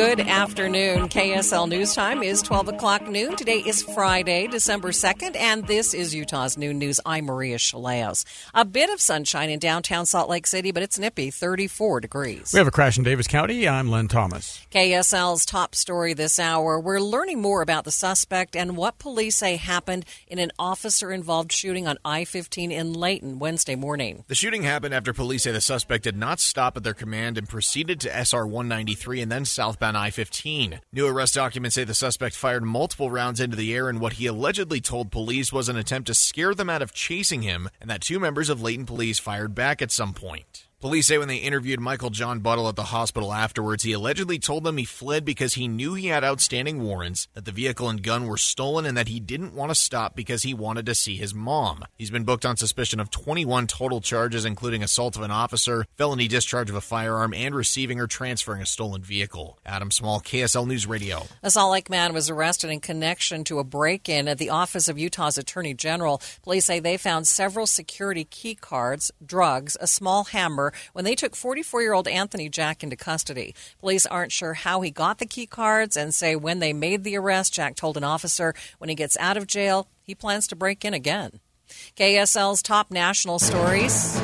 Good afternoon. KSL News Time is 12 o'clock noon. Today is Friday, December 2nd, and this is Utah's Noon News. I'm Maria Shilaos. A bit of sunshine in downtown Salt Lake City, but it's nippy, 34 degrees. We have a crash in Davis County. I'm Len Thomas. KSL's top story this hour. We're learning more about the suspect and what police say happened in an officer involved shooting on I 15 in Layton Wednesday morning. The shooting happened after police say the suspect did not stop at their command and proceeded to SR 193 and then south southbound I 15. New arrest documents say the suspect fired multiple rounds into the air in what he allegedly told police was an attempt to scare them out of chasing him, and that two members of Layton police fired back at some point. Police say when they interviewed Michael John Buttle at the hospital afterwards, he allegedly told them he fled because he knew he had outstanding warrants, that the vehicle and gun were stolen, and that he didn't want to stop because he wanted to see his mom. He's been booked on suspicion of 21 total charges, including assault of an officer, felony discharge of a firearm, and receiving or transferring a stolen vehicle. Adam Small, KSL News Radio. A Salt Lake man was arrested in connection to a break in at the office of Utah's Attorney General. Police say they found several security key cards, drugs, a small hammer, when they took 44 year old Anthony Jack into custody. Police aren't sure how he got the key cards and say when they made the arrest, Jack told an officer when he gets out of jail, he plans to break in again. KSL's top national stories.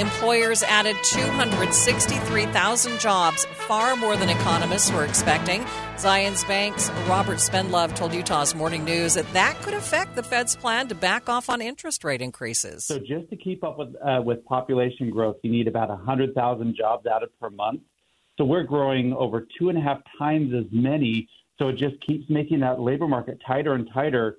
Employers added 263,000 jobs, far more than economists were expecting. Zions Bank's Robert Spendlove told Utah's Morning News that that could affect the Fed's plan to back off on interest rate increases. So, just to keep up with uh, with population growth, you need about 100,000 jobs added per month. So, we're growing over two and a half times as many. So, it just keeps making that labor market tighter and tighter.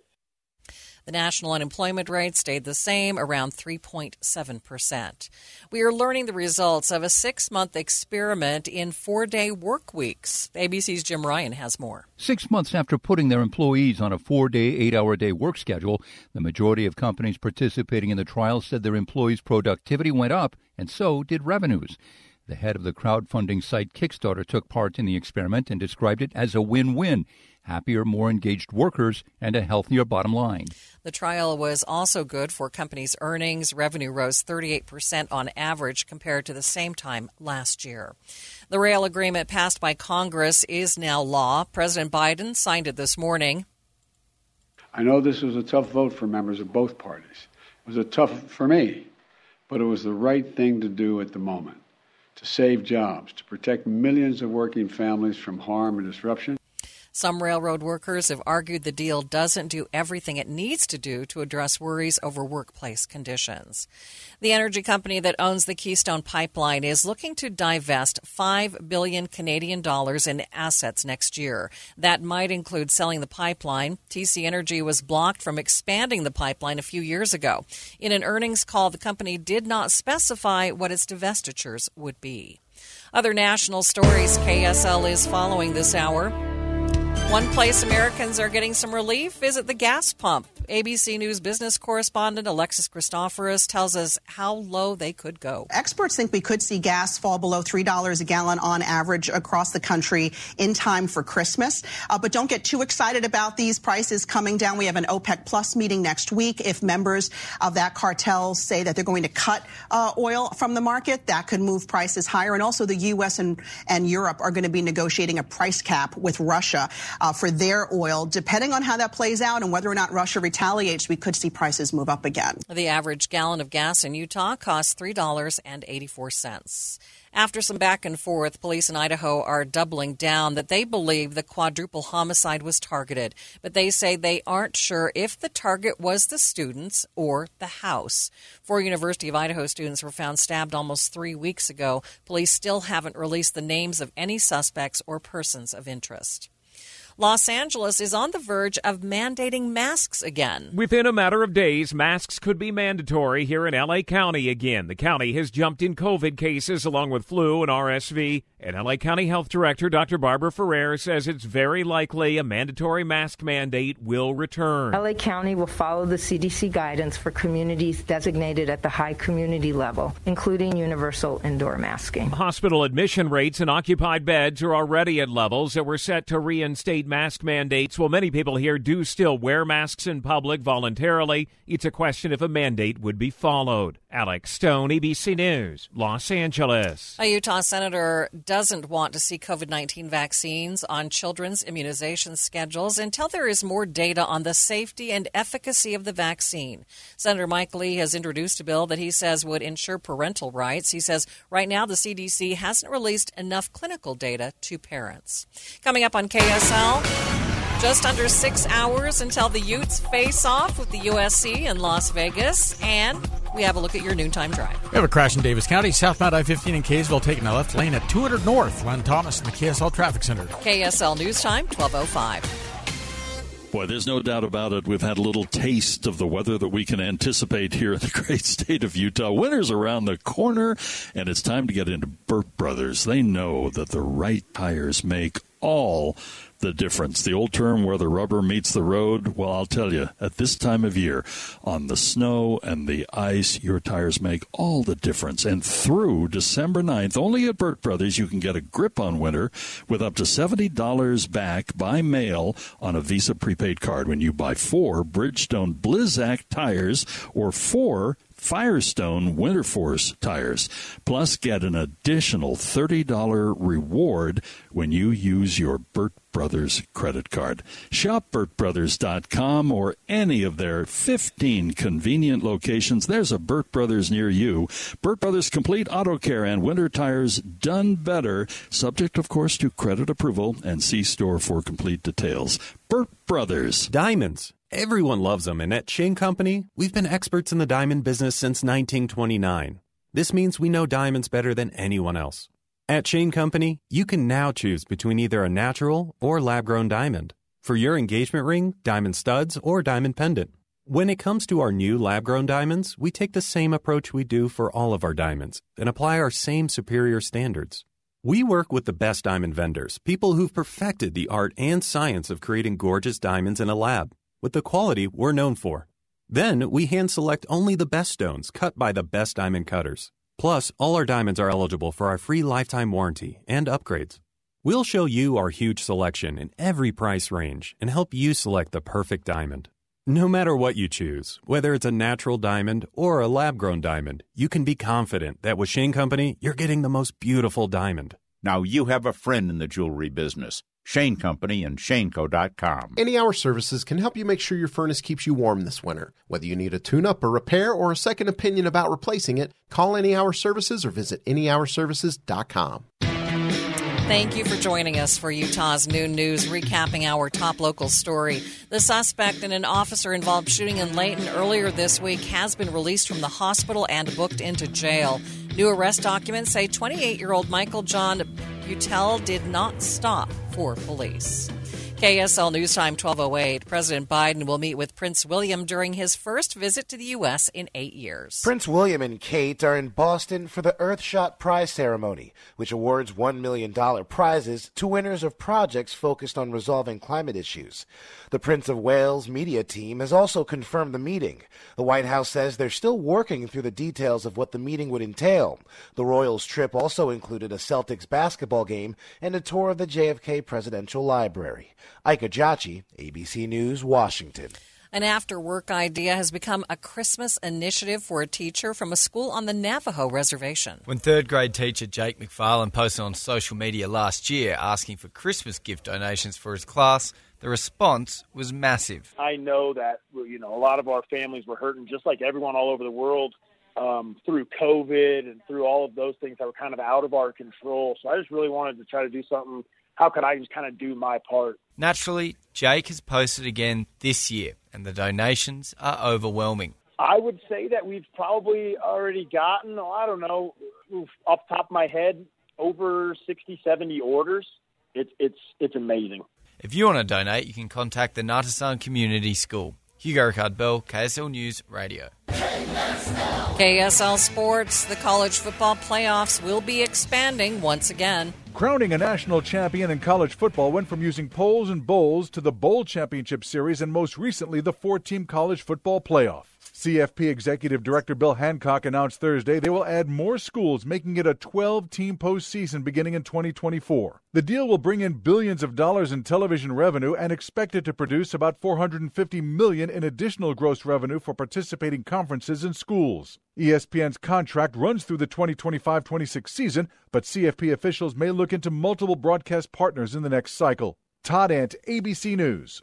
The national unemployment rate stayed the same, around 3.7%. We are learning the results of a six month experiment in four day work weeks. ABC's Jim Ryan has more. Six months after putting their employees on a four day, eight hour day work schedule, the majority of companies participating in the trial said their employees' productivity went up, and so did revenues. The head of the crowdfunding site Kickstarter took part in the experiment and described it as a win win happier, more engaged workers, and a healthier bottom line. The trial was also good for companies' earnings. Revenue rose 38% on average compared to the same time last year. The rail agreement passed by Congress is now law. President Biden signed it this morning. I know this was a tough vote for members of both parties. It was a tough for me, but it was the right thing to do at the moment to save jobs, to protect millions of working families from harm and disruption. Some railroad workers have argued the deal doesn't do everything it needs to do to address worries over workplace conditions. The energy company that owns the Keystone Pipeline is looking to divest 5 billion Canadian dollars in assets next year. That might include selling the pipeline. TC Energy was blocked from expanding the pipeline a few years ago. In an earnings call, the company did not specify what its divestitures would be. Other national stories KSL is following this hour. One place Americans are getting some relief is at the gas pump. ABC News business correspondent Alexis Christoforous tells us how low they could go. Experts think we could see gas fall below $3 a gallon on average across the country in time for Christmas. Uh, but don't get too excited about these prices coming down. We have an OPEC Plus meeting next week. If members of that cartel say that they're going to cut uh, oil from the market, that could move prices higher. And also the U.S. and, and Europe are going to be negotiating a price cap with Russia uh, for their oil. Depending on how that plays out and whether or not Russia retaliates, retaliates, we could see prices move up again. The average gallon of gas in Utah costs $3.84. After some back and forth, police in Idaho are doubling down that they believe the quadruple homicide was targeted, but they say they aren't sure if the target was the students or the house. Four University of Idaho students were found stabbed almost three weeks ago. Police still haven't released the names of any suspects or persons of interest. Los Angeles is on the verge of mandating masks again. Within a matter of days, masks could be mandatory here in LA County again. The county has jumped in COVID cases along with flu and RSV. And LA County Health Director Dr. Barbara Ferrer says it's very likely a mandatory mask mandate will return. LA County will follow the CDC guidance for communities designated at the high community level, including universal indoor masking. Hospital admission rates and occupied beds are already at levels that were set to reinstate mask mandates. While many people here do still wear masks in public voluntarily, it's a question if a mandate would be followed. Alex Stone, ABC News, Los Angeles. A Utah senator doesn't want to see COVID 19 vaccines on children's immunization schedules until there is more data on the safety and efficacy of the vaccine. Senator Mike Lee has introduced a bill that he says would ensure parental rights. He says right now the CDC hasn't released enough clinical data to parents. Coming up on KSL. Just under six hours until the Utes face off with the USC in Las Vegas. And we have a look at your noontime drive. We have a crash in Davis County, southbound I 15 in Kaysville, taking a left lane at 200 North. Len Thomas in the KSL Traffic Center. KSL News Time, 1205. Boy, there's no doubt about it. We've had a little taste of the weather that we can anticipate here in the great state of Utah. Winter's around the corner, and it's time to get into Burt Brothers. They know that the right tires make all the difference. The old term where the rubber meets the road, well, I'll tell you, at this time of year, on the snow and the ice, your tires make all the difference. And through December 9th, only at Burt Brothers, you can get a grip on winter with up to $70 back by mail on a Visa prepaid card when you buy four Bridgestone Blizzak tires or four Firestone Winter Force tires. Plus, get an additional $30 reward when you use your Burt Brothers credit card. Shop BurtBrothers.com or any of their 15 convenient locations. There's a Burt Brothers near you. Burt Brothers Complete Auto Care and Winter Tires done better, subject, of course, to credit approval and see store for complete details. Burt Brothers. Diamonds. Everyone loves them, and at Shane Company, we've been experts in the diamond business since 1929. This means we know diamonds better than anyone else. At Shane Company, you can now choose between either a natural or lab grown diamond. For your engagement ring, diamond studs, or diamond pendant. When it comes to our new lab grown diamonds, we take the same approach we do for all of our diamonds and apply our same superior standards. We work with the best diamond vendors, people who've perfected the art and science of creating gorgeous diamonds in a lab with the quality we're known for. Then we hand select only the best stones cut by the best diamond cutters. Plus, all our diamonds are eligible for our free lifetime warranty and upgrades. We'll show you our huge selection in every price range and help you select the perfect diamond. No matter what you choose, whether it's a natural diamond or a lab grown diamond, you can be confident that with Shane Company, you're getting the most beautiful diamond. Now you have a friend in the jewelry business. Shane Company and ShaneCo.com. Any Hour Services can help you make sure your furnace keeps you warm this winter. Whether you need a tune up, a repair, or a second opinion about replacing it, call Any Hour Services or visit AnyHourServices.com. Thank you for joining us for Utah's Noon News, recapping our top local story. The suspect in an officer involved shooting in Layton earlier this week has been released from the hospital and booked into jail. New arrest documents say 28 year old Michael John Butel did not stop for police. KSL News Time 1208. President Biden will meet with Prince William during his first visit to the U.S. in eight years. Prince William and Kate are in Boston for the Earthshot Prize ceremony, which awards $1 million prizes to winners of projects focused on resolving climate issues. The Prince of Wales media team has also confirmed the meeting. The White House says they're still working through the details of what the meeting would entail. The Royals' trip also included a Celtics basketball game and a tour of the JFK Presidential Library. Ike Ejiochi, ABC News, Washington. An after work idea has become a Christmas initiative for a teacher from a school on the Navajo reservation. When third grade teacher Jake McFarland posted on social media last year asking for Christmas gift donations for his class, the response was massive. I know that you know a lot of our families were hurting, just like everyone all over the world, um, through COVID and through all of those things that were kind of out of our control. So I just really wanted to try to do something. How could I just kind of do my part? Naturally, Jake has posted again this year, and the donations are overwhelming. I would say that we've probably already gotten, oh, I don't know, off the top of my head, over 60, 70 orders. It's it's it's amazing. If you want to donate, you can contact the Naatsis'Aan Community School. Hugo Ricard Bell, KSL News Radio. KSL Sports, the college football playoffs will be expanding once again. Crowning a national champion in college football went from using polls and bowls to the Bowl Championship Series and most recently the four team college football playoff. CFP Executive Director Bill Hancock announced Thursday they will add more schools, making it a 12 team postseason beginning in 2024. The deal will bring in billions of dollars in television revenue and expected to produce about 450 million in additional gross revenue for participating conferences and schools. ESPN's contract runs through the 2025-26 season, but CFP officials may look into multiple broadcast partners in the next cycle. Todd Ant, ABC News.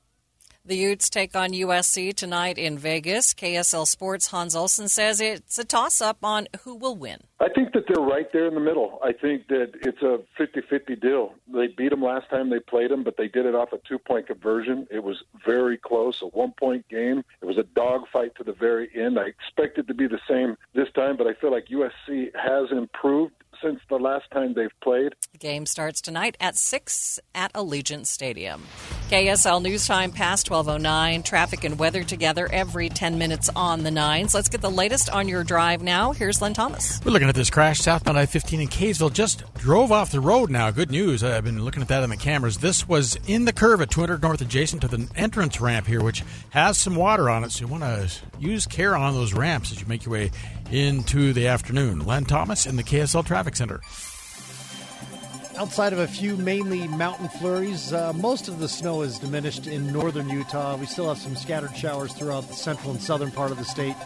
The Utes take on USC tonight in Vegas. KSL Sports Hans Olsen says it's a toss up on who will win. I think that they're right there in the middle. I think that it's a 50 50 deal. They beat them last time they played them, but they did it off a two point conversion. It was very close, a one point game. It was a dogfight to the very end. I expect it to be the same this time, but I feel like USC has improved since the last time they've played. The game starts tonight at 6 at Allegiant Stadium. KSL News Time past 1209. Traffic and weather together every 10 minutes on the nines. Let's get the latest on your drive now. Here's Len Thomas. We're looking at this crash southbound I 15 in Kaysville. Just drove off the road now. Good news. I've been looking at that on the cameras. This was in the curve at 200 North adjacent to the entrance ramp here, which has some water on it. So you want to use care on those ramps as you make your way into the afternoon. Len Thomas in the KSL Traffic Center. Outside of a few mainly mountain flurries, uh, most of the snow is diminished in northern Utah. We still have some scattered showers throughout the central and southern part of the state.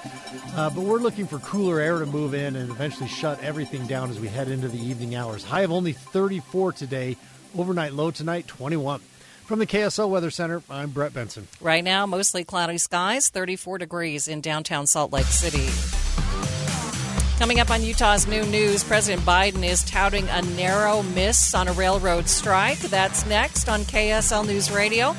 Uh, but we're looking for cooler air to move in and eventually shut everything down as we head into the evening hours. High of only 34 today, overnight low tonight 21. From the KSL Weather Center, I'm Brett Benson. Right now, mostly cloudy skies, 34 degrees in downtown Salt Lake City. Coming up on Utah's Noon News, President Biden is touting a narrow miss on a railroad strike. That's next on KSL News Radio,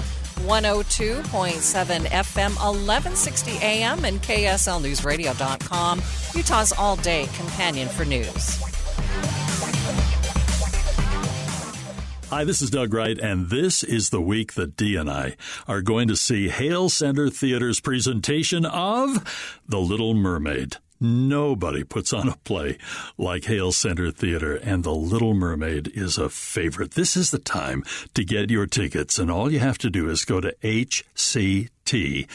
102.7 FM, 1160 AM, and KSLNewsRadio.com, Utah's all day companion for news. Hi, this is Doug Wright, and this is the week that Dee and I are going to see Hale Center Theater's presentation of The Little Mermaid. Nobody puts on a play like Hale Center Theater, and The Little Mermaid is a favorite. This is the time to get your tickets, and all you have to do is go to HCT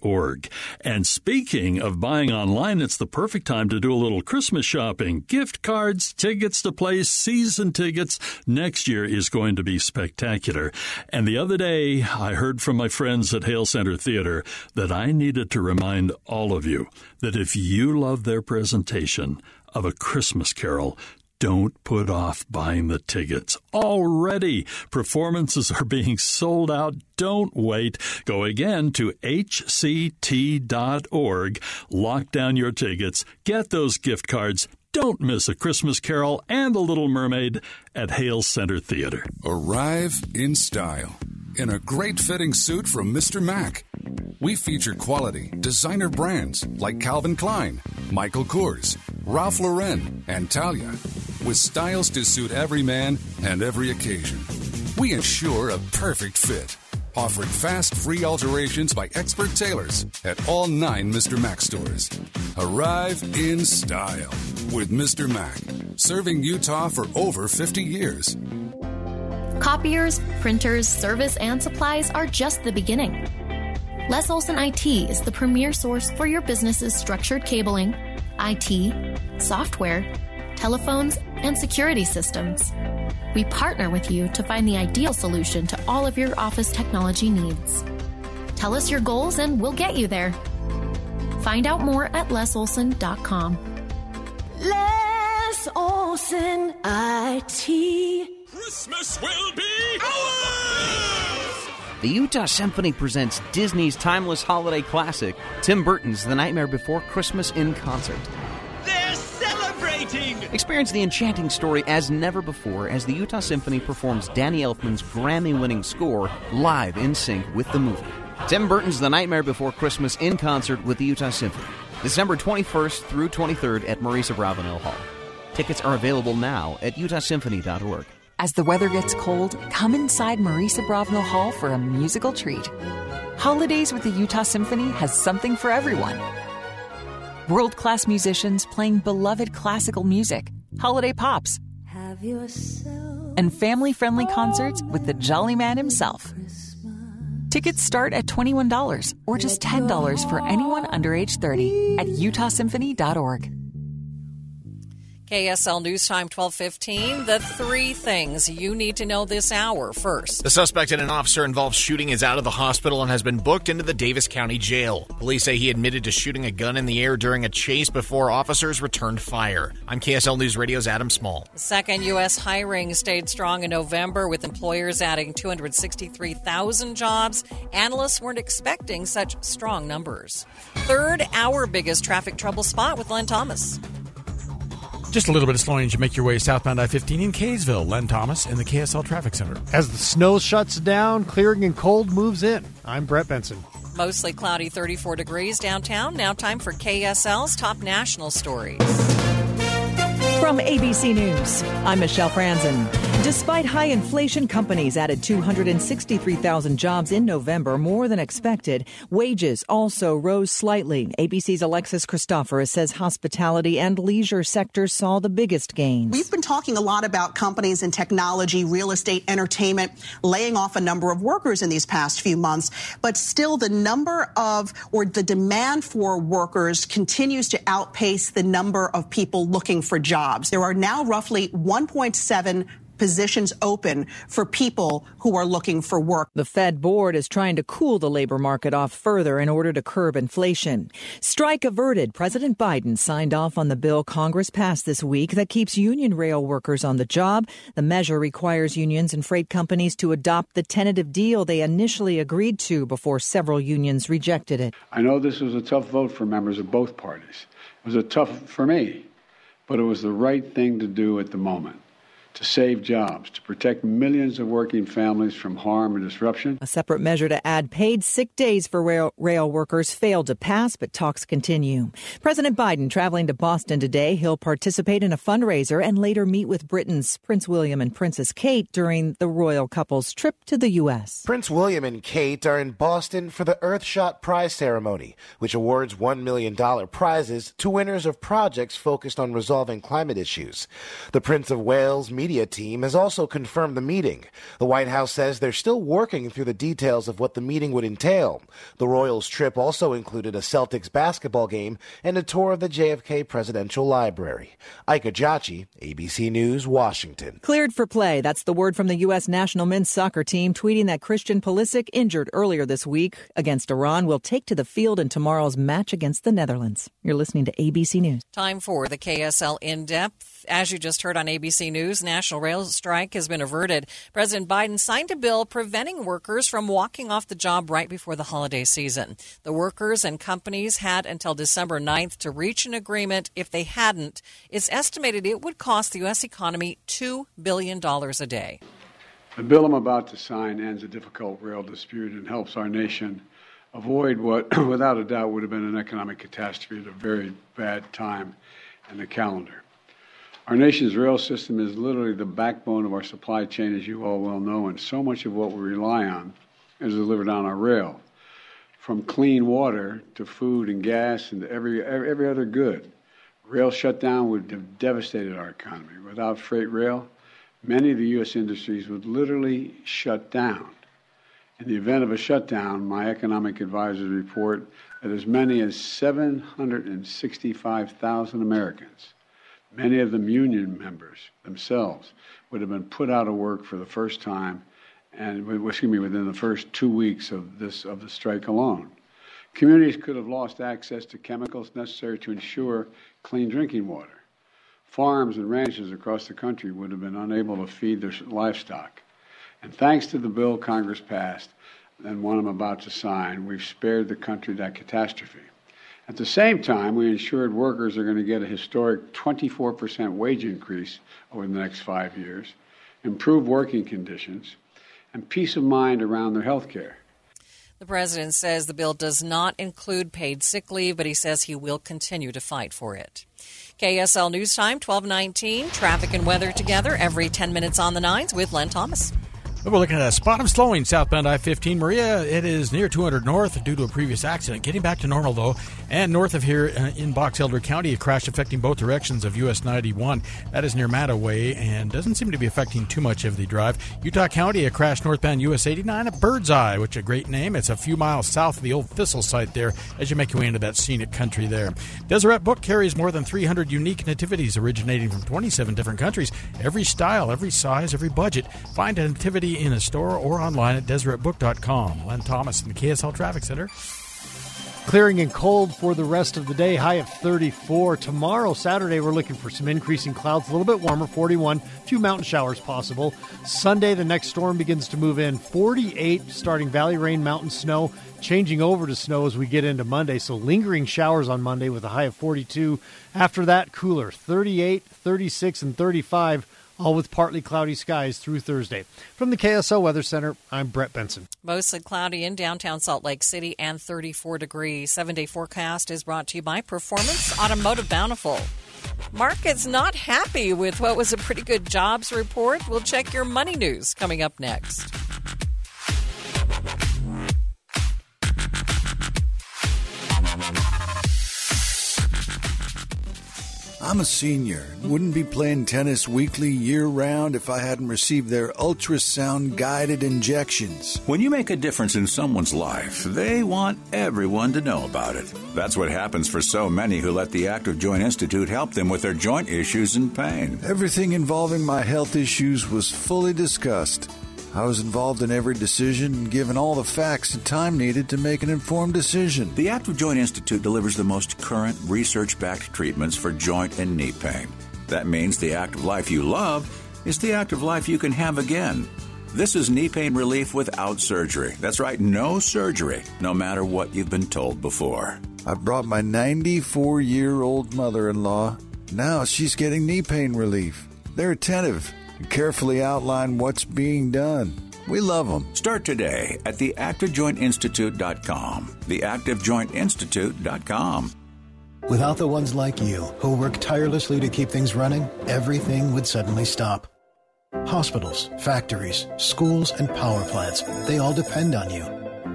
org. And speaking of buying online, it's the perfect time to do a little Christmas shopping. Gift cards, tickets to play, season tickets. Next year is going to be spectacular. And the other day, I heard from my friends at Hale Center Theater that I needed to remind all of you that if you love their presentation of A Christmas Carol, don't put off buying the tickets. Already, performances are being sold out. Don't wait. Go again to hct.org. Lock down your tickets. Get those gift cards. Don't miss A Christmas Carol and The Little Mermaid at Hale Center Theater. Arrive in style in a great fitting suit from Mr. Mac. We feature quality designer brands like Calvin Klein, Michael Kors, Ralph Lauren, and Tallia, with styles to suit every man and every occasion. We ensure a perfect fit, offering fast, free alterations by expert tailors at all nine Mr. Mac stores. Arrive in style with Mr. Mac, serving Utah for over 50 years. Copiers, printers, service, and supplies are just the beginning. Les Olson IT is the premier source for your business's structured cabling, IT, software, telephones, and security systems. We partner with you to find the ideal solution to all of your office technology needs. Tell us your goals and we'll get you there. Find out more at lesolson.com. Les Olson IT. Christmas will be ours! The Utah Symphony presents Disney's timeless holiday classic, Tim Burton's The Nightmare Before Christmas in concert. They're celebrating! Experience the enchanting story as never before as the Utah Symphony performs Danny Elfman's Grammy winning score live in sync with the movie. Tim Burton's The Nightmare Before Christmas in concert with the Utah Symphony, December 21st through 23rd at Maurice Abravanel Hall. Tickets are available now at utahsymphony.org. As the weather gets cold, come inside Maurice Abravanel Hall for a musical treat. Holidays with the Utah Symphony has something for everyone. World class musicians playing beloved classical music, holiday pops, and family friendly concerts with the Jolly Man himself. Tickets start at $21 or just $10 for anyone under age 30 at utahsymphony.org. KSL News Time 1215. The three things you need to know this hour. First, the suspect in an officer involved shooting is out of the hospital and has been booked into the Davis County Jail. Police say he admitted to shooting a gun in the air during a chase before officers returned fire. I'm KSL News Radio's Adam Small. Second, U.S. hiring stayed strong in November with employers adding 263,000 jobs. Analysts weren't expecting such strong numbers. Third, our biggest traffic trouble spot with Len Thomas. Just a little bit of slowing as you make your way southbound I 15 in Kaysville. Len Thomas in the KSL Traffic Center. As the snow shuts down, clearing and cold moves in. I'm Brett Benson. Mostly cloudy 34 degrees downtown. Now time for KSL's top national stories. From ABC News, I'm Michelle Franzen. Despite high inflation, companies added 263,000 jobs in November, more than expected. Wages also rose slightly. ABC's Alexis Christoforous says hospitality and leisure sectors saw the biggest gains. We've been talking a lot about companies in technology, real estate, entertainment, laying off a number of workers in these past few months, but still the number of or the demand for workers continues to outpace the number of people looking for jobs. There are now roughly 1.7 positions open for people who are looking for work. The Fed board is trying to cool the labor market off further in order to curb inflation. Strike averted. President Biden signed off on the bill Congress passed this week that keeps union rail workers on the job. The measure requires unions and freight companies to adopt the tentative deal they initially agreed to before several unions rejected it. I know this was a tough vote for members of both parties. It was a tough for me, but it was the right thing to do at the moment to save jobs, to protect millions of working families from harm and disruption. A separate measure to add paid sick days for rail, rail, workers failed to pass, but talks continue. President Biden traveling to Boston today. He'll participate in a fundraiser and later meet with Britain's Prince William and Princess Kate during the royal couple's trip to the U.S. Prince William and Kate are in Boston for the Earthshot Prize ceremony, which awards $1 million prizes to winners of projects focused on resolving climate issues. The Prince of Wales meets media team has also confirmed the meeting. The White House says they're still working through the details of what the meeting would entail. The Royals' trip also included a Celtics basketball game and a tour of the JFK Presidential Library. Ike Ejiochi, ABC News, Washington. Cleared for play. That's the word from the U.S. national men's soccer team, tweeting that Christian Pulisic, injured earlier this week against Iran, will take to the field in tomorrow's match against the Netherlands. You're listening to ABC News. Time for the KSL in depth. As you just heard on ABC News, national rail strike has been averted. President Biden signed a bill preventing workers from walking off the job right before the holiday season. The workers and companies had until December 9th to reach an agreement. If they hadn't, it's estimated it would cost the U.S. economy $2 billion a day. The bill I'm about to sign ends a difficult rail dispute and helps our nation avoid what, without a doubt, would have been an economic catastrophe at a very bad time in the calendar. Our nation's rail system is literally the backbone of our supply chain, as you all well know, and so much of what we rely on is delivered on our rail, from clean water to food and gas and every, every other good. Rail shutdown would have devastated our economy. Without freight rail, many of the U.S. industries would literally shut down. In the event of a shutdown, my economic advisors report that as many as 765,000 Americans Many of them union members themselves would have been put out of work for the first time, and excuse me, within the first two weeks of this of the strike alone. Communities could have lost access to chemicals necessary to ensure clean drinking water. Farms and ranches across the country would have been unable to feed their livestock. And thanks to the bill Congress passed and one I'm about to sign, we've spared the country that catastrophe. At the same time, we ensured workers are going to get a historic 24% wage increase over the next five years, improved working conditions, and peace of mind around their health care. The president says the bill does not include paid sick leave, but he says he will continue to fight for it. KSL News Time, 1219. Traffic and weather together every 10 minutes on the nines with Len Thomas. We're looking at a spot of slowing southbound I 15. Maria, it is near 200 north due to a previous accident. Getting back to normal, though. And north of here uh, in Box Elder County, a crash affecting both directions of US 91. That is near Matta Way and doesn't seem to be affecting too much of the drive. Utah County, a crash northbound US 89 at Birdseye, which is a great name. It's a few miles south of the old Thistle site there as you make your way into that scenic country there. Deseret Book carries more than 300 unique nativities originating from 27 different countries. Every style, every size, every budget. Find a nativity in a store or online at DeseretBook.com. Len Thomas in the KSL Traffic Center. Clearing and cold for the rest of the day, high of 34. Tomorrow, Saturday, we're looking for some increasing clouds, a little bit warmer, 41. Few mountain showers possible. Sunday, the next storm begins to move in, 48, starting valley rain, mountain snow, changing over to snow as we get into Monday. So lingering showers on Monday with a high of 42. After that, cooler, 38, 36, and 35 all with partly cloudy skies through Thursday. From the KSL Weather Center, I'm Brett Benson. Mostly cloudy in downtown Salt Lake City and 34 degrees. Seven day forecast is brought to you by Performance Automotive Bountiful. Market's not happy with what was a pretty good jobs report. We'll check your money news coming up next. I'm a senior. Wouldn't be playing tennis weekly year round if I hadn't received their ultrasound guided injections. When you make a difference in someone's life, they want everyone to know about it. That's what happens for so many who let the Active Joint Institute help them with their joint issues and pain. Everything involving my health issues was fully discussed. I was involved in every decision and given all the facts and time needed to make an informed decision. The Active Joint Institute delivers the most current research backed treatments for joint and knee pain. That means the active life you love is the active life you can have again. This is knee pain relief without surgery. That's right, no surgery, no matter what you've been told before. I've brought my 94 year old mother in law. Now she's getting knee pain relief. They're attentive and carefully outline what's being done. We love them. Start today at theactivejointinstitute.com. Theactivejointinstitute.com. Without the ones like you who work tirelessly to keep things running, everything would suddenly stop. Hospitals, factories, schools, and power plants, they all depend on you.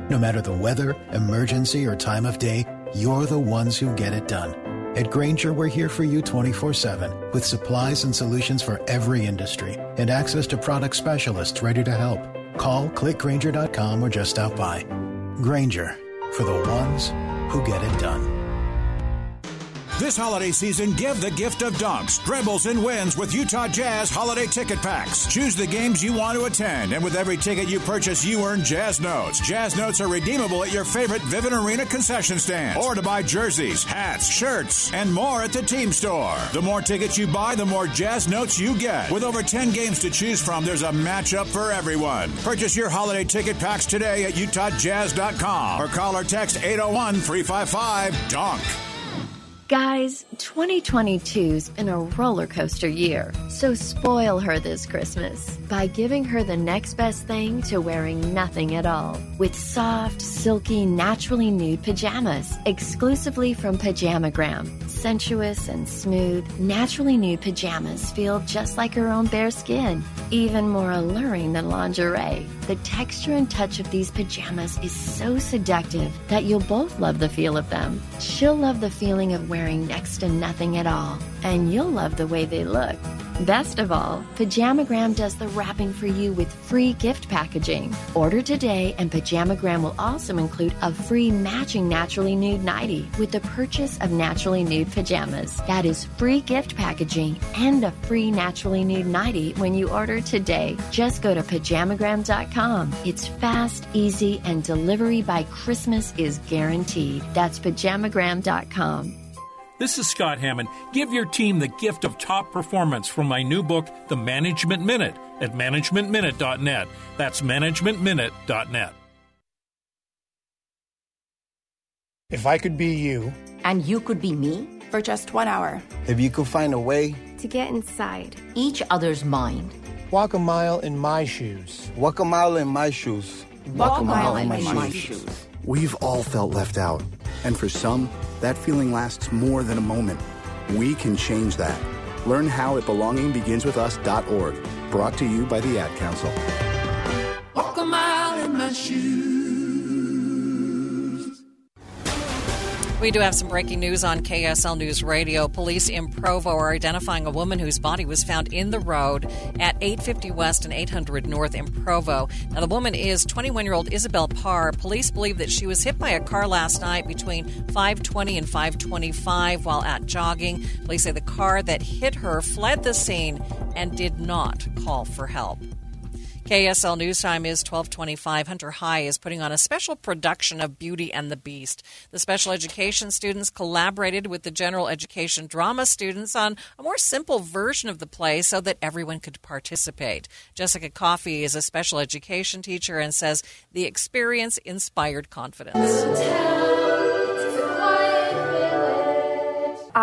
No matter the weather, emergency, or time of day, you're the ones who get it done. At Grainger, we're here for you 24 7 with supplies and solutions for every industry and access to product specialists ready to help. Call clickgrainger.com or just stop by. Grainger for the ones who get it done. This holiday season, give the gift of dunks, dribbles, and wins with Utah Jazz holiday ticket packs. Choose the games you want to attend, and with every ticket you purchase, you earn Jazz Notes. Jazz Notes are redeemable at your favorite Vivint Arena concession stand, or to buy jerseys, hats, shirts, and more at the team store. The more tickets you buy, the more Jazz Notes you get. With over 10 games to choose from, there's a matchup for everyone. Purchase your holiday ticket packs today at UtahJazz.com or call or text 801 355 DUNK. Guys, 2022's been a roller coaster year, so spoil her this Christmas by giving her the next best thing to wearing nothing at all with soft, silky, naturally nude pajamas exclusively from Pajamagram. Sensuous and smooth, naturally nude pajamas feel just like her own bare skin, even more alluring than lingerie. The texture and touch of these pajamas is so seductive that you'll both love the feel of them. She'll love the feeling of wearing next to nothing at all, and you'll love the way they look. Best of all, Pajamagram does the wrapping for you with free gift packaging. Order today, and Pajamagram will also include a free matching Naturally Nude nightie with the purchase of Naturally Nude pajamas. That is free gift packaging and a free Naturally Nude nightie when you order today. Just go to pajamagram.com. It's fast, easy, and delivery by Christmas is guaranteed. That's pajamagram.com. This is Scott Hammond. Give your team the gift of top performance from my new book, The Management Minute, at managementminute.net. That's managementminute.net. If I could be you, and you could be me for just one hour, if you could find a way to get inside each other's mind, walk a mile in my shoes, walk a mile in my shoes, Walk a mile in my shoes. We've all felt left out. And for some, that feeling lasts more than a moment. We can change that. Learn how at belongingbeginswithus.org. Brought to you by the Ad Council. Walk a mile in my shoes. We do have some breaking news on KSL News Radio. Police in Provo are identifying a woman whose body was found in the road at 850 West and 800 North in Provo. Now, the woman is 21 year old Isabel Parr. Police believe that she was hit by a car last night between 520 and 525 while out jogging. Police say the car that hit her fled the scene and did not call for help. KSL News Time is 1225. Hunter High is putting on a special production of Beauty and the Beast. The special education students collaborated with the general education drama students on a more simple version of the play so that everyone could participate. Jessica Coffey is a special education teacher and says the experience inspired confidence.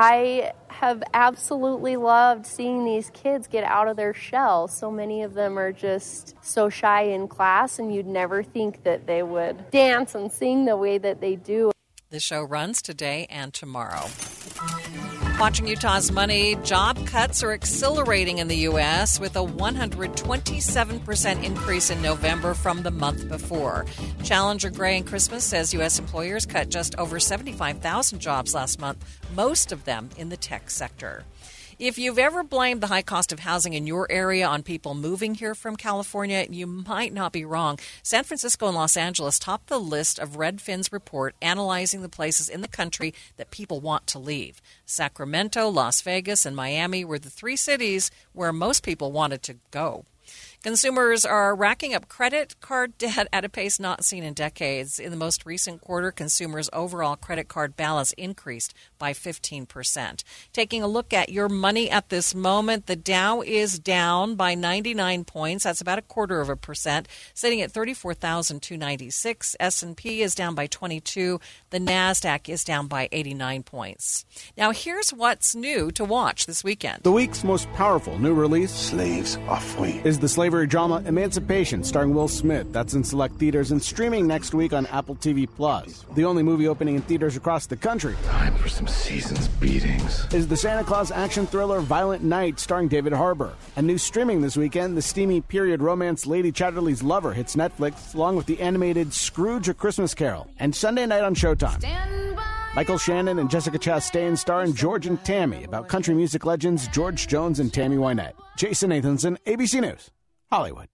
I have absolutely loved seeing these kids get out of their shell. So many of them are just so shy in class, and you'd never think that they would dance and sing the way that they do. The show runs today and tomorrow. Watching Utah's money, job cuts are accelerating in the U.S. with a 127% increase in November from the month before. Challenger Gray and Christmas says U.S. employers cut just over 75,000 jobs last month, most of them in the tech sector. If you've ever blamed the high cost of housing in your area on people moving here from California, you might not be wrong. San Francisco and Los Angeles top the list of Redfin's report analyzing the places in the country that people want to leave. Sacramento, Las Vegas, and Miami were the three cities where most people wanted to go. Consumers are racking up credit card debt at a pace not seen in decades. In the most recent quarter, consumers' overall credit card balance increased by 15%. Taking a look at your money at this moment, the Dow is down by 99 points. That's about a quarter of a percent, sitting at 34,296. S&P is down by 22. The Nasdaq is down by 89 points. Now, here's what's new to watch this weekend. The week's most powerful new release, Slaves Are Free, is the slavery drama Emancipation, starring Will Smith. That's in select theaters and streaming next week on Apple TV Plus. The only movie opening in theaters across the country. Time for some season's beatings. Is the Santa Claus action thriller Violent Night, starring David Harbour. And new streaming this weekend, the steamy period romance Lady Chatterley's Lover hits Netflix, along with the animated Scrooge: A Christmas Carol, and Sunday night on Showtime. Michael Shannon and Jessica Chastain star in George and Tammy about country music legends George Jones and Tammy Wynette. Jason Nathanson, ABC News, Hollywood.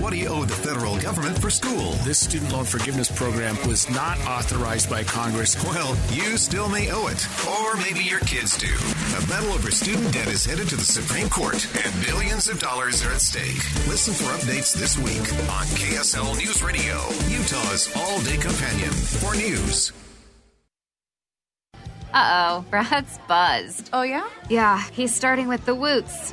What do you owe the federal government for school? This student loan forgiveness program was not authorized by Congress. Well, you still may owe it. Or maybe your kids do. A battle over student debt is headed to the Supreme Court, and billions of dollars are at stake. Listen for updates this week on KSL News Radio, Utah's all day companion for news. Uh oh, Brad's buzzed. Oh, yeah? Yeah, he's starting with the woots.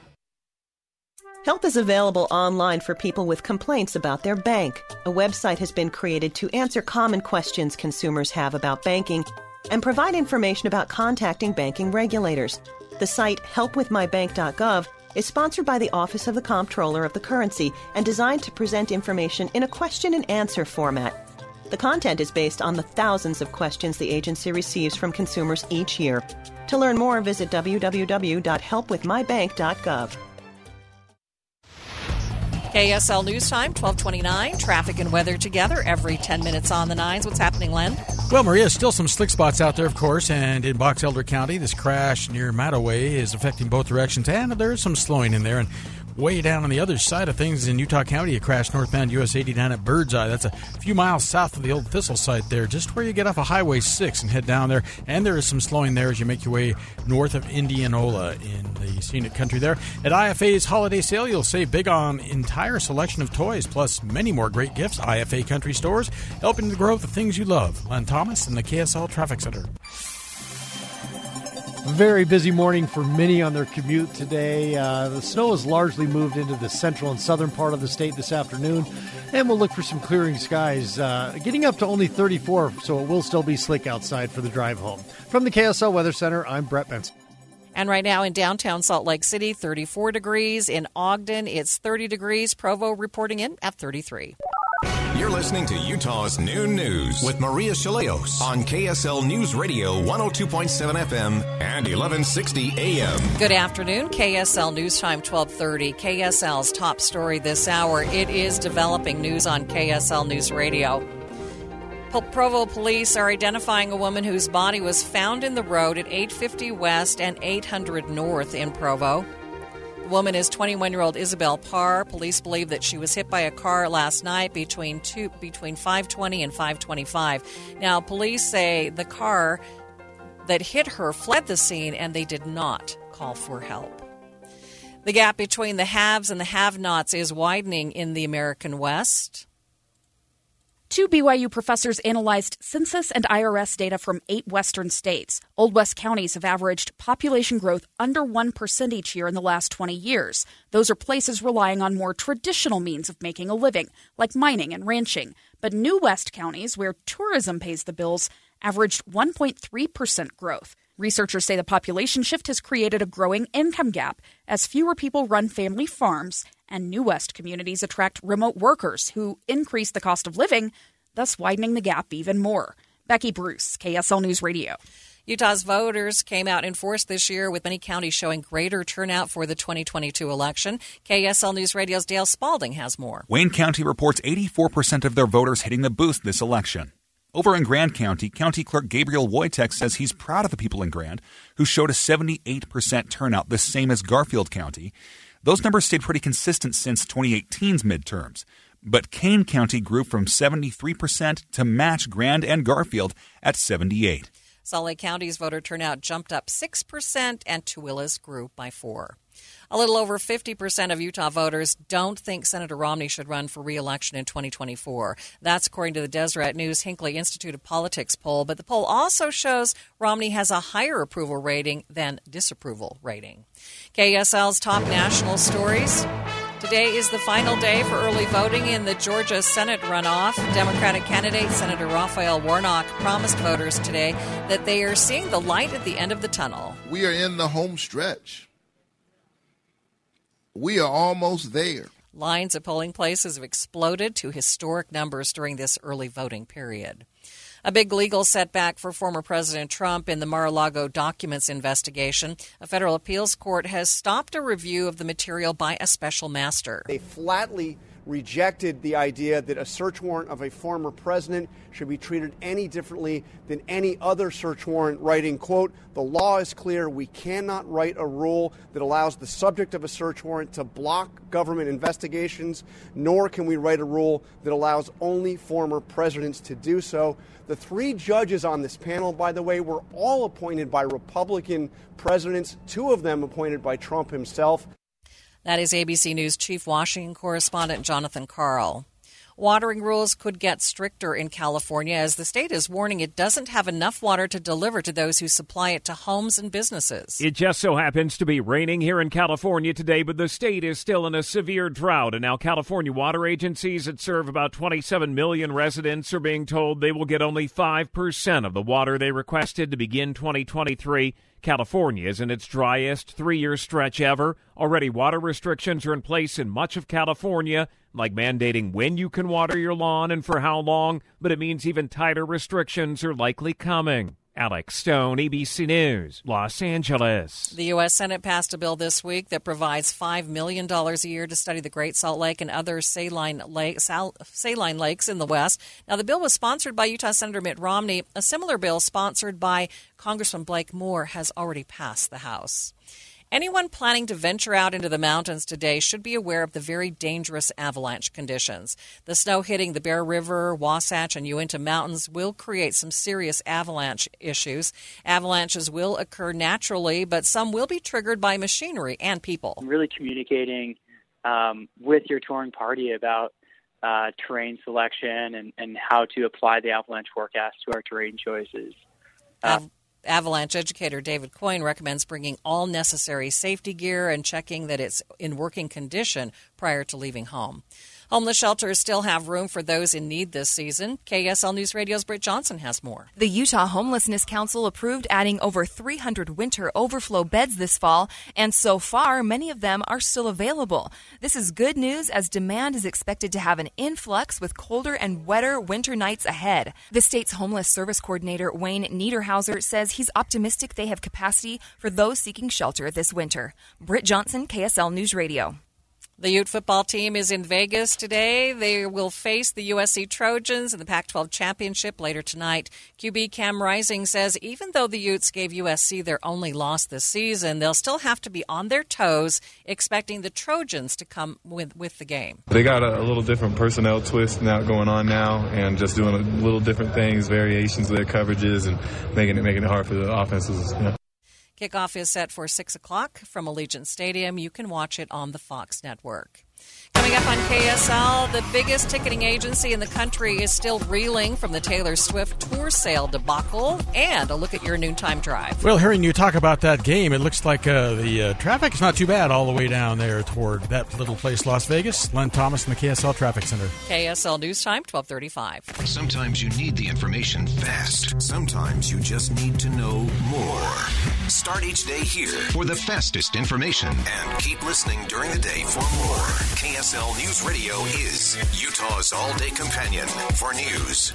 Help is available online for people with complaints about their bank. A website has been created to answer common questions consumers have about banking and provide information about contacting banking regulators. The site helpwithmybank.gov is sponsored by the Office of the Comptroller of the Currency and designed to present information in a question and answer format. The content is based on the thousands of questions the agency receives from consumers each year. To learn more, visit www.helpwithmybank.gov. KSL News Time, 1229. Traffic and weather together every 10 minutes on the nines. What's happening, Len? Well, Maria, still some slick spots out there, of course, and in Box Elder County, this crash near Mattaway is affecting both directions, and there's some slowing in there. And way down on the other side of things in Utah County, a crash northbound US 89 at Birdseye. That's a few miles south of the old Thistle site there, just where you get off of Highway 6 and head down there. And there is some slowing there as you make your way north of Indianola in the scenic country there. At IFA's holiday sale, you'll save big on entire selection of toys, plus many more great gifts. IFA Country Stores, helping to grow the things you love. Len Thomas and the KSL Traffic Center. Very busy morning for many on their commute today. Uh, the snow has largely moved into the central and southern part of the state this afternoon, and we'll look for some clearing skies. Uh, getting up to only 34, so it will still be slick outside for the drive home. From the KSL Weather Center, I'm Brett Benson. And right now in downtown Salt Lake City, 34 degrees. In Ogden, it's 30 degrees. Provo reporting in at 33. You're listening to Utah's Noon News with Maria Shilaos on KSL News Radio 102.7 FM and 1160 AM. Good afternoon. KSL News Time 1230. KSL's top story this hour. It is developing news on KSL News Radio. Provo police are identifying a woman whose body was found in the road at 850 West and 800 North in Provo woman is 21 year old Isabel Parr. Police believe that she was hit by a car last night between two between 520 and 525. Now, police say the car that hit her fled the scene and they did not call for help. The gap between the haves and the have nots is widening in the American West. Two BYU professors analyzed census and IRS data from eight western states. Old West counties have averaged population growth under 1% each year in the last 20 years. Those are places relying on more traditional means of making a living, like mining and ranching. But New West counties, where tourism pays the bills, averaged 1.3% growth. Researchers say the population shift has created a growing income gap as fewer people run family farms and New West communities attract remote workers who increase the cost of living, thus widening the gap even more. Becky Bruce, KSL News Radio. Utah's voters came out in force this year, with many counties showing greater turnout for the 2022 election. KSL News Radio's Dale Spalding has more. Wayne County reports 84% of their voters hitting the booth this election. Over in Grand County, County Clerk Gabriel Woytek says he's proud of the people in Grand who showed a 78% turnout, the same as Garfield County. Those numbers stayed pretty consistent since 2018's midterms. But Kane County grew from 73% to match Grand and Garfield at 78. Lake County's voter turnout jumped up 6% and Tooele's grew by 4. A little over 50% of Utah voters don't think Senator Romney should run for re-election in 2024. That's according to the Deseret News Hinckley Institute of Politics poll, but the poll also shows Romney has a higher approval rating than disapproval rating. KSL's top national stories. Today is the final day for early voting in the Georgia Senate runoff. Democratic candidate Senator Raphael Warnock promised voters today that they are seeing the light at the end of the tunnel. We are in the home stretch. We are almost there. Lines at polling places have exploded to historic numbers during this early voting period. A big legal setback for former President Trump in the Mar a Lago documents investigation. A federal appeals court has stopped a review of the material by a special master. They flatly rejected the idea that a search warrant of a former president should be treated any differently than any other search warrant, writing, quote, the law is clear. We cannot write a rule that allows the subject of a search warrant to block government investigations, nor can we write a rule that allows only former presidents to do so. The three judges on this panel, by the way, were all appointed by Republican presidents, two of them appointed by Trump himself. That is ABC News Chief Washington correspondent Jonathan Karl. Watering rules could get stricter in California as the state is warning it doesn't have enough water to deliver to those who supply it to homes and businesses. It just so happens to be raining here in California today, but the state is still in a severe drought. And now, California water agencies that serve about 27 million residents are being told they will get only 5% of the water they requested to begin 2023. California is in its driest three year stretch ever. Already, water restrictions are in place in much of California, like mandating when you can water your lawn and for how long, but it means even tighter restrictions are likely coming. Alex Stone, ABC News, Los Angeles. The U.S. Senate passed a bill this week that provides $5 million a year to study the Great Salt Lake and other saline, lake, sal, saline lakes in the West. Now, the bill was sponsored by Utah Senator Mitt Romney. A similar bill sponsored by Congressman Blake Moore has already passed the House. Anyone planning to venture out into the mountains today should be aware of the very dangerous avalanche conditions. The snow hitting the Bear River, Wasatch, and Uinta Mountains will create some serious avalanche issues. Avalanches will occur naturally, but some will be triggered by machinery and people. Really communicating um, with your touring party about uh, terrain selection and, and how to apply the avalanche forecast to our terrain choices. Uh, Avalanche educator David Coyne recommends bringing all necessary safety gear and checking that it's in working condition prior to leaving home. Homeless shelters still have room for those in need this season. KSL News Radio's Britt Johnson has more. The Utah Homelessness Council approved adding over 300 winter overflow beds this fall, and so far, many of them are still available. This is good news as demand is expected to have an influx with colder and wetter winter nights ahead. The state's homeless service coordinator, Wayne Niederhauser, says he's optimistic they have capacity for those seeking shelter this winter. Britt Johnson, KSL News Radio. The Ute football team is in Vegas today. They will face the USC Trojans in the Pac 12 championship later tonight. QB Cam Rising says even though the Utes gave USC their only loss this season, they'll still have to be on their toes, expecting the Trojans to come with, with the game. They got a, a little different personnel twist now going on now, and just doing a little different things, variations of their coverages, and making it making it hard for the offenses. Kickoff is set for 6 o'clock from Allegiant Stadium. You can watch it on the Fox network. Coming up on KSL, the biggest ticketing agency in the country is still reeling from the Taylor Swift tour sale debacle, and a look at your noontime drive. Well, hearing you talk about that game, it looks like uh, the uh, traffic is not too bad all the way down there toward that little place, Las Vegas. Len Thomas in the KSL Traffic Center. KSL News Time, 1235. Sometimes you need the information fast. Sometimes you just need to know more. Start each day here for the fastest information and keep listening during the day for more. KSL News Radio is Utah's all day companion for news.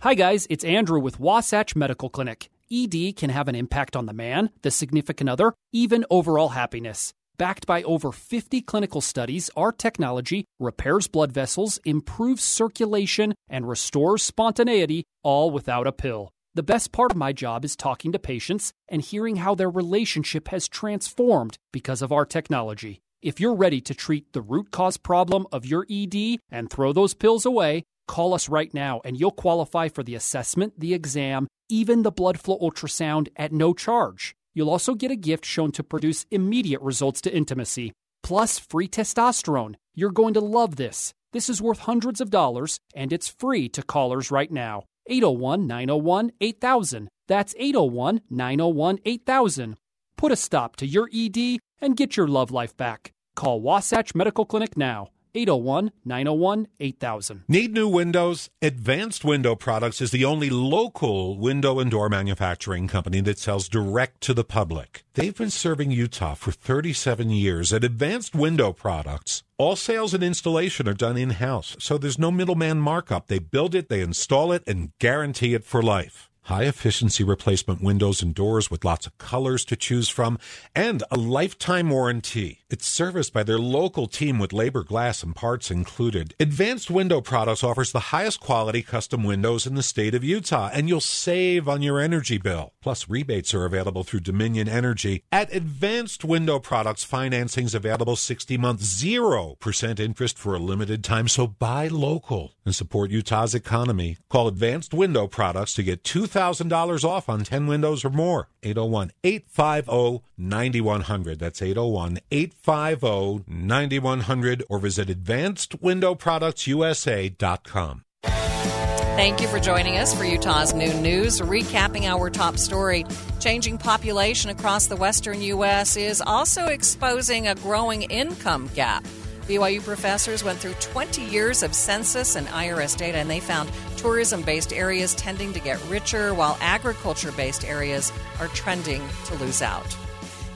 Hi, guys, it's Andrew with Wasatch Medical Clinic. ED can have an impact on the man, the significant other, even overall happiness. Backed by over 50 clinical studies, our technology repairs blood vessels, improves circulation, and restores spontaneity, all without a pill. The best part of my job is talking to patients and hearing how their relationship has transformed because of our technology. If you're ready to treat the root cause problem of your ED and throw those pills away, call us right now and you'll qualify for the assessment, the exam, even the blood flow ultrasound at no charge. You'll also get a gift shown to produce immediate results to intimacy, plus free testosterone. You're going to love this. This is worth hundreds of dollars and it's free to callers right now. 801 901 8000. That's 801 901 8000. Put a stop to your ED and get your love life back. Call Wasatch Medical Clinic now. 801 901 8000. Need new windows? Advanced Window Products is the only local window and door manufacturing company that sells direct to the public. They've been serving Utah for 37 years. At Advanced Window Products, all sales and installation are done in house, so there's no middleman markup. They build it, they install it, and guarantee it for life high efficiency replacement windows and doors with lots of colors to choose from, and a lifetime warranty. It's serviced by their local team with labor, glass, and parts included. Advanced Window Products offers the highest quality custom windows in the state of Utah, and you'll save on your energy bill. Plus, rebates are available through Dominion Energy. At Advanced Window Products, financing's available 60 months, 0% interest for a limited time, so buy local and support Utah's economy. Call Advanced Window Products to get $2,000 off on 10 windows or more. 801 850 9100. That's 801 850 9100 or visit AdvancedWindowProductsUSA.com. Thank you for joining us for Utah's Noon News. Recapping our top story changing population across the western U.S. is also exposing a growing income gap. BYU professors went through 20 years of census and IRS data, and they found tourism based areas tending to get richer, while agriculture based areas are trending to lose out.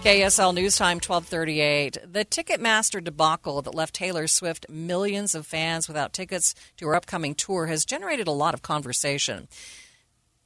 KSL News Time 1238. The Ticketmaster debacle that left Taylor Swift millions of fans without tickets to her upcoming tour has generated a lot of conversation.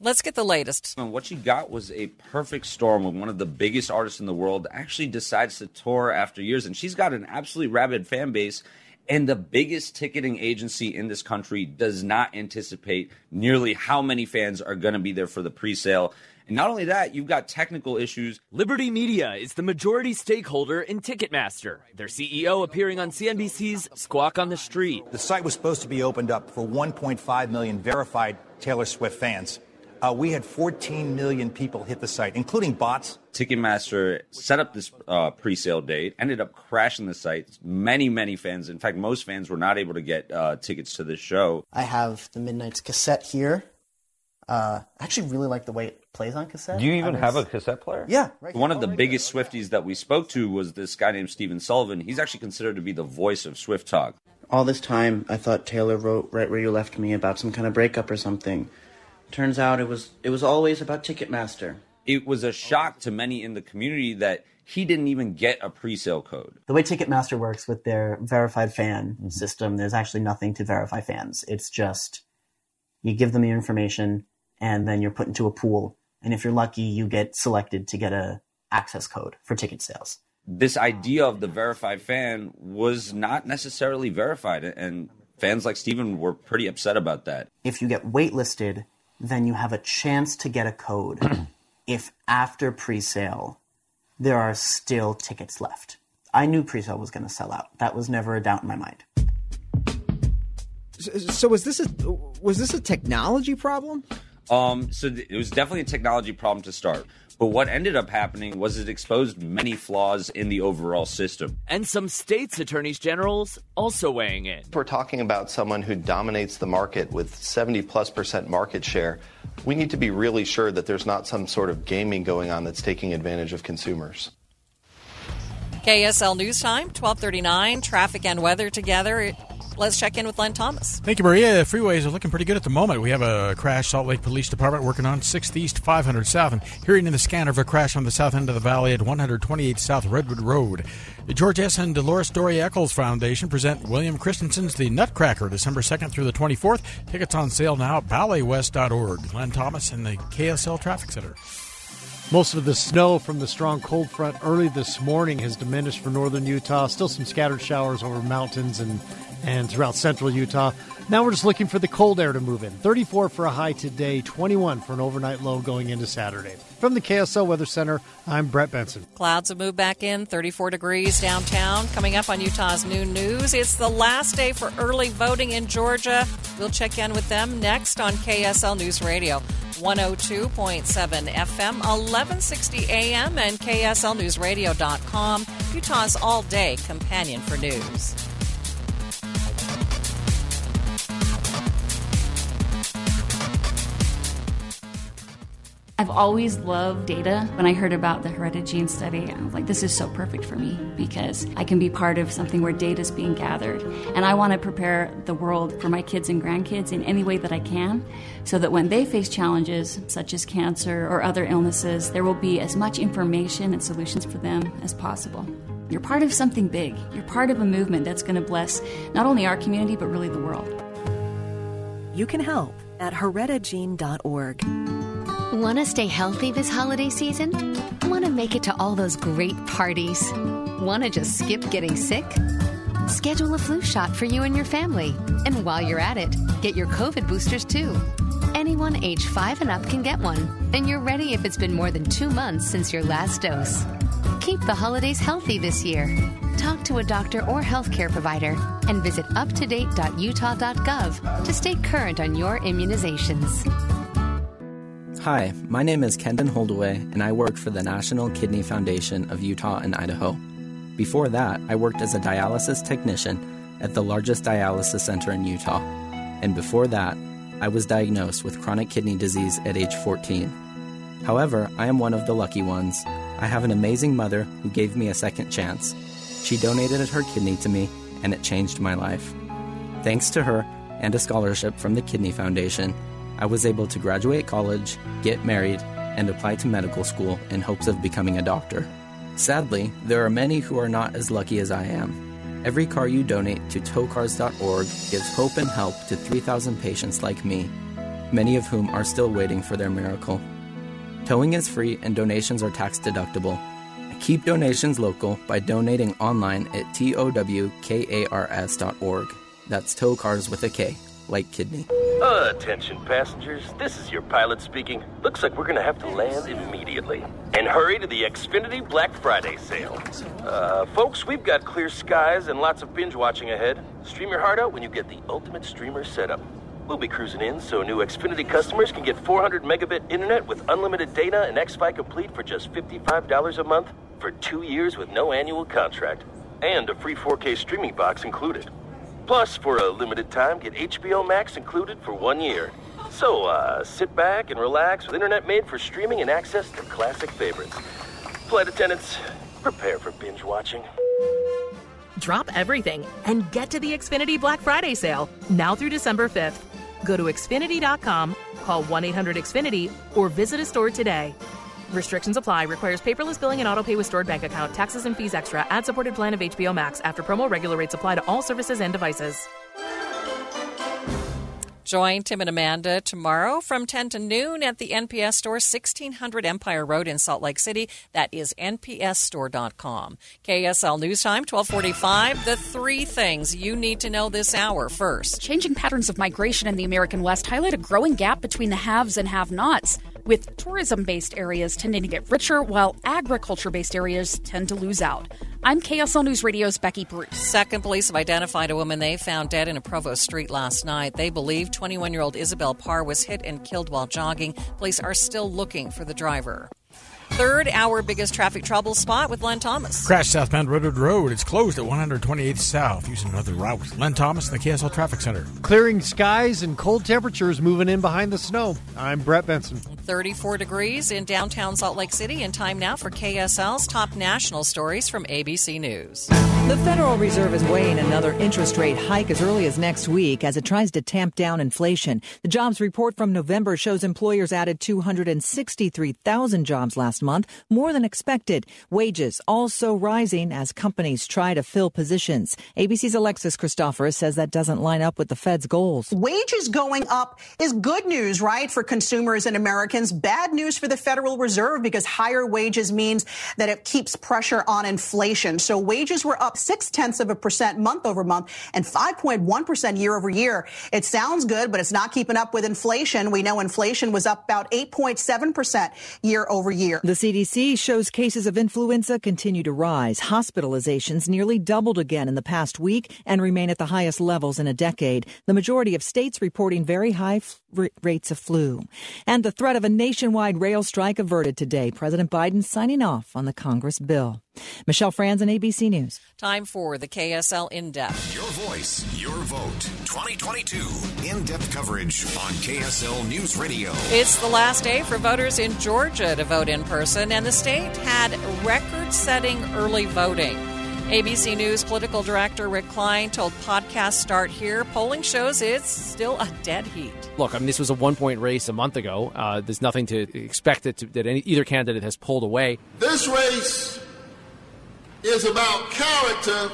Let's get the latest. What she got was a perfect storm when one of the biggest artists in the world actually decides to tour after years. And she's got an absolutely rabid fan base. And the biggest ticketing agency in this country does not anticipate nearly how many fans are going to be there for the pre sale. And not only that, you've got technical issues. Liberty Media is the majority stakeholder in Ticketmaster. Their CEO appearing on CNBC's Squawk on the Street. The site was supposed to be opened up for 1.5 million verified Taylor Swift fans. Uh, we had 14 million people hit the site, including bots. Ticketmaster set up this uh, pre-sale date, ended up crashing the site. Many, many fans, in fact, most fans were not able to get uh, tickets to this show. I have the Midnights cassette here. Uh, I actually really like the way it plays on cassette. Do you even I have a cassette player? Yeah, right One here. of the biggest Swifties that we spoke to was this guy named Steven Sullivan. He's actually considered to be the voice of Swift Talk. All this time, I thought Taylor wrote right where you left me about some kind of breakup or something. Turns out it was it was always about Ticketmaster. It was a shock to many in the community that he didn't even get a pre-sale code. The way Ticketmaster works with their verified fan mm-hmm. system, there's actually nothing to verify fans. It's just you give them the information and then you're put into a pool. And if you're lucky, you get selected to get a access code for ticket sales. This idea of the verified fan was not necessarily verified, and fans like Steven were pretty upset about that. If you get waitlisted, then you have a chance to get a code if after pre-sale there are still tickets left. I knew pre-sale was going to sell out. That was never a doubt in my mind. So, so was this a was this a technology problem? Um, so th- it was definitely a technology problem to start. But what ended up happening was it exposed many flaws in the overall system. And some states' attorneys generals also weighing in. We're talking about someone who dominates the market with 70 plus percent market share. We need to be really sure that there's not some sort of gaming going on that's taking advantage of consumers. KSL News Time, 1239, traffic and weather together. Let's check in with Len Thomas. Thank you, Maria. Freeways are looking pretty good at the moment. We have a crash, Salt Lake Police Department working on 6th East, 500 South, and hearing in the scanner of a crash on the south end of the valley at 128 South Redwood Road. The George S. and Dolores Doré Eccles Foundation present William Christensen's The Nutcracker, December 2nd through the 24th. Tickets on sale now at balletwest.org. Len Thomas in the KSL Traffic Center. Most of the snow from the strong cold front early this morning has diminished for northern Utah. Still some scattered showers over mountains and, and throughout central Utah. Now we're just looking for the cold air to move in. 34 for a high today, 21 for an overnight low going into Saturday. From the KSL Weather Center, I'm Brett Benson. Clouds have moved back in, 34 degrees downtown. Coming up on Utah's noon news, it's the last day for early voting in Georgia. We'll check in with them next on KSL News Radio. 102.7 FM, 1160 AM, and KSLNewsRadio.com, Utah's all day companion for news. I've always loved data. When I heard about the hereditary gene study, I was like, this is so perfect for me because I can be part of something where data is being gathered. And I want to prepare the world for my kids and grandkids in any way that I can so that when they face challenges such as cancer or other illnesses, there will be as much information and solutions for them as possible. You're part of something big. You're part of a movement that's going to bless not only our community, but really the world. You can help at heredigene.org. Want to stay healthy this holiday season? Want to make it to all those great parties? Want to just skip getting sick? Schedule a flu shot for you and your family. And while you're at it, get your COVID boosters too. Anyone age 5 and up can get one, and you're ready if it's been more than two months since your last dose. Keep the holidays healthy this year. Talk to a doctor or healthcare provider and visit uptodate.utah.gov to stay current on your immunizations. Hi, my name is Kendon Holdaway, and I work for the National Kidney Foundation of Utah and Idaho. Before that, I worked as a dialysis technician at the largest dialysis center in Utah. And before that, I was diagnosed with chronic kidney disease at age 14. However, I am one of the lucky ones. I have an amazing mother who gave me a second chance. She donated her kidney to me, and it changed my life. Thanks to her and a scholarship from the Kidney Foundation, I was able to graduate college, get married, and apply to medical school in hopes of becoming a doctor. Sadly, there are many who are not as lucky as I am. Every car you donate to towkars.org gives hope and help to 3,000 patients like me, many of whom are still waiting for their miracle. Towing is free and donations are tax deductible. Keep donations local by donating online at towkars.org. That's tow cars with a K, like kidney. Attention passengers, this is your pilot speaking. Looks like we're gonna have to land immediately. And hurry to the Xfinity Black Friday sale. Uh, folks, we've got clear skies and lots of binge watching ahead. Stream your heart out when you get the ultimate streamer setup. We'll be cruising in so new Xfinity customers can get 400 megabit internet with unlimited data and Xfi Complete for just $55 a month for two years with no annual contract. And a free 4K streaming box included. Plus, for a limited time, get HBO Max included for one year. So, uh, sit back and relax with internet made for streaming and access to classic favorites. Flight attendants, prepare for binge watching. Drop everything and get to the Xfinity Black Friday sale now through December 5th. Go to Xfinity.com, call 1 800 Xfinity, or visit a store today. Restrictions apply. Requires paperless billing and autopay with stored bank account. Taxes and fees extra. Ad supported plan of HBO Max. After promo, regular rates apply to all services and devices. Join Tim and Amanda tomorrow from 10 to noon at the NPS store, 1600 Empire Road in Salt Lake City. That is npsstore.com. KSL News Time, 1245. The three things you need to know this hour first. Changing patterns of migration in the American West highlight a growing gap between the haves and have nots, with tourism based areas tending to get richer while agriculture based areas tend to lose out. I'm KSL News Radio's Becky Bruce. Second, police have identified a woman they found dead in a Provost street last night. They believe 21 year old Isabel Parr was hit and killed while jogging. Police are still looking for the driver. Third, our biggest traffic trouble spot with Len Thomas. Crash southbound Redwood Road. It's closed at 128th South. Using another route. Len Thomas, in the KSL Traffic Center. Clearing skies and cold temperatures moving in behind the snow. I'm Brett Benson. 34 degrees in downtown Salt Lake City, and time now for KSL's top national stories from ABC News. The Federal Reserve is weighing another interest rate hike as early as next week as it tries to tamp down inflation. The jobs report from November shows employers added 263,000 jobs last month, more than expected. Wages also rising as companies try to fill positions. ABC's Alexis Christoforous says that doesn't line up with the Fed's goals. Wages going up is good news, right, for consumers and Americans. Bad news for the Federal Reserve because higher wages means that it keeps pressure on inflation. So wages were up six tenths of a percent month over month and 5.1% year over year. It sounds good, but it's not keeping up with inflation. We know inflation was up about 8.7% year over year. The CDC shows cases of influenza continue to rise. Hospitalizations nearly doubled again in the past week and remain at the highest levels in a decade. The majority of states reporting very high f- rates of flu. And the threat of a nationwide rail strike averted today. President Biden signing off on the Congress bill. Michelle Franzen ABC News. Time for the KSL In Depth. Your voice, your vote. 2022 in depth coverage on KSL News Radio. It's the last day for voters in Georgia to vote in person, and the state had record setting early voting. ABC News political director Rick Klein told Podcast Start Here polling shows it's still a dead heat. Look, I mean, this was a one point race a month ago. Uh, there's nothing to expect that, to, that any, either candidate has pulled away. This race is about character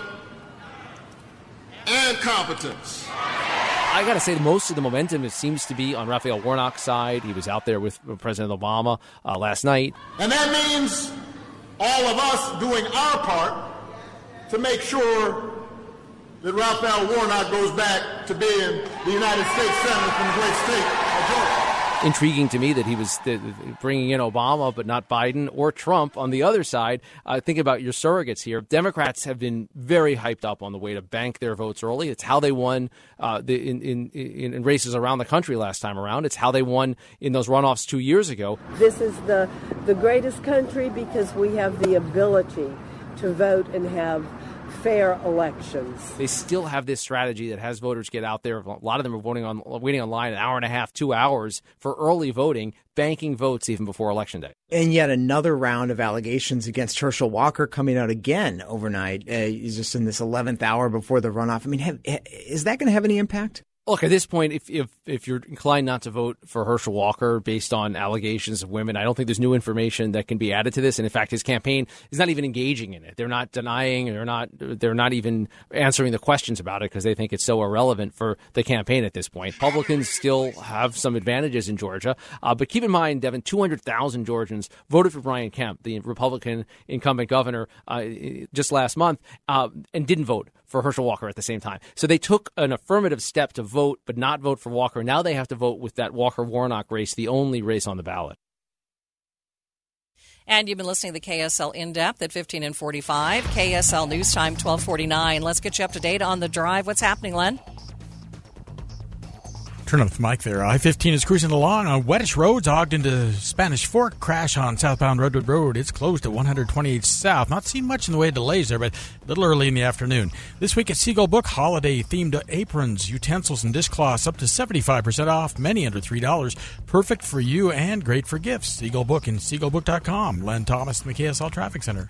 and competence. I got to say, most of the momentum it seems to be on Raphael Warnock's side. He was out there with President Obama uh, last night. And that means all of us doing our part to make sure that Raphael Warnock goes back to being the United States Senator from the great state of Georgia intriguing to me that he was bringing in Obama, but not Biden or Trump on the other side. Uh, think about your surrogates here. Democrats have been very hyped up on the way to bank their votes early. It's how they won uh, the, in, in, in, races around the country last time around. It's how they won in those runoffs two years ago. This is the, the greatest country because we have the ability to vote and have fair elections. They still have this strategy that has voters get out there. A lot of them are voting on waiting online an hour and a half, two hours for early voting, banking votes even before election day. And yet another round of allegations against Herschel Walker coming out again overnight, uh, just in this eleventh hour before the runoff. I mean, have, is that going to have any impact? Look, at this point, if, if if you're inclined not to vote for Herschel Walker based on allegations of women, I don't think there's new information that can be added to this. And in fact, his campaign is not even engaging in it. They're not denying. They're not. They're not even answering the questions about it because they think it's so irrelevant for the campaign at this point. Republicans still have some advantages in Georgia, uh, but keep in mind, Devin, 200,000 Georgians voted for Brian Kemp, the Republican incumbent governor, uh, just last month, uh, and didn't vote for Herschel Walker at the same time. So they took an affirmative step to vote, but not vote for Walker. Now they have to vote with that Walker Warnock race, the only race on the ballot. And you've been listening to the KSL In Depth at 15 and 45. KSL News Time 1249. Let's get you up to date on the drive. What's happening, Len? Turn up the mic there. I 15 is cruising along uh, on wettish roads, ogged into Spanish Fork. Crash on southbound Redwood Road. It's closed at 128 South. Not seen much in the way of delays there, but a little early in the afternoon. This week at Seagull Book, holiday themed aprons, utensils, and dishcloths up to 75% off, many under $3. Perfect for you and great for gifts. Seagull Book and SeagullBook.com. Len Thomas in Traffic Center.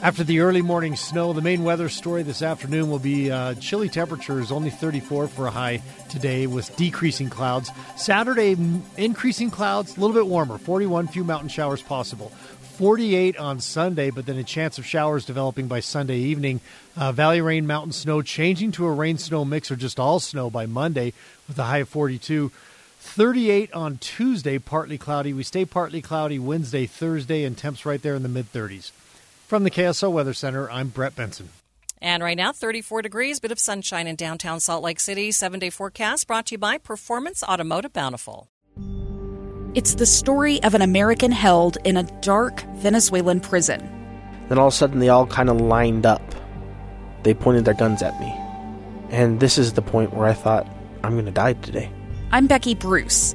After the early morning snow, the main weather story this afternoon will be uh, chilly temperatures, only 34 for a high today with decreasing clouds. Saturday, increasing clouds, a little bit warmer, 41, few mountain showers possible. 48 on Sunday, but then a chance of showers developing by Sunday evening. Uh, valley rain, mountain snow changing to a rain snow mix or just all snow by Monday with a high of 42. 38 on Tuesday, partly cloudy. We stay partly cloudy Wednesday, Thursday, and temps right there in the mid 30s. From the KSL Weather Center, I'm Brett Benson. And right now, 34 degrees, bit of sunshine in downtown Salt Lake City. Seven day forecast brought to you by Performance Automotive Bountiful. It's the story of an American held in a dark Venezuelan prison. Then all of a sudden, they all kind of lined up. They pointed their guns at me. And this is the point where I thought, I'm going to die today. I'm Becky Bruce.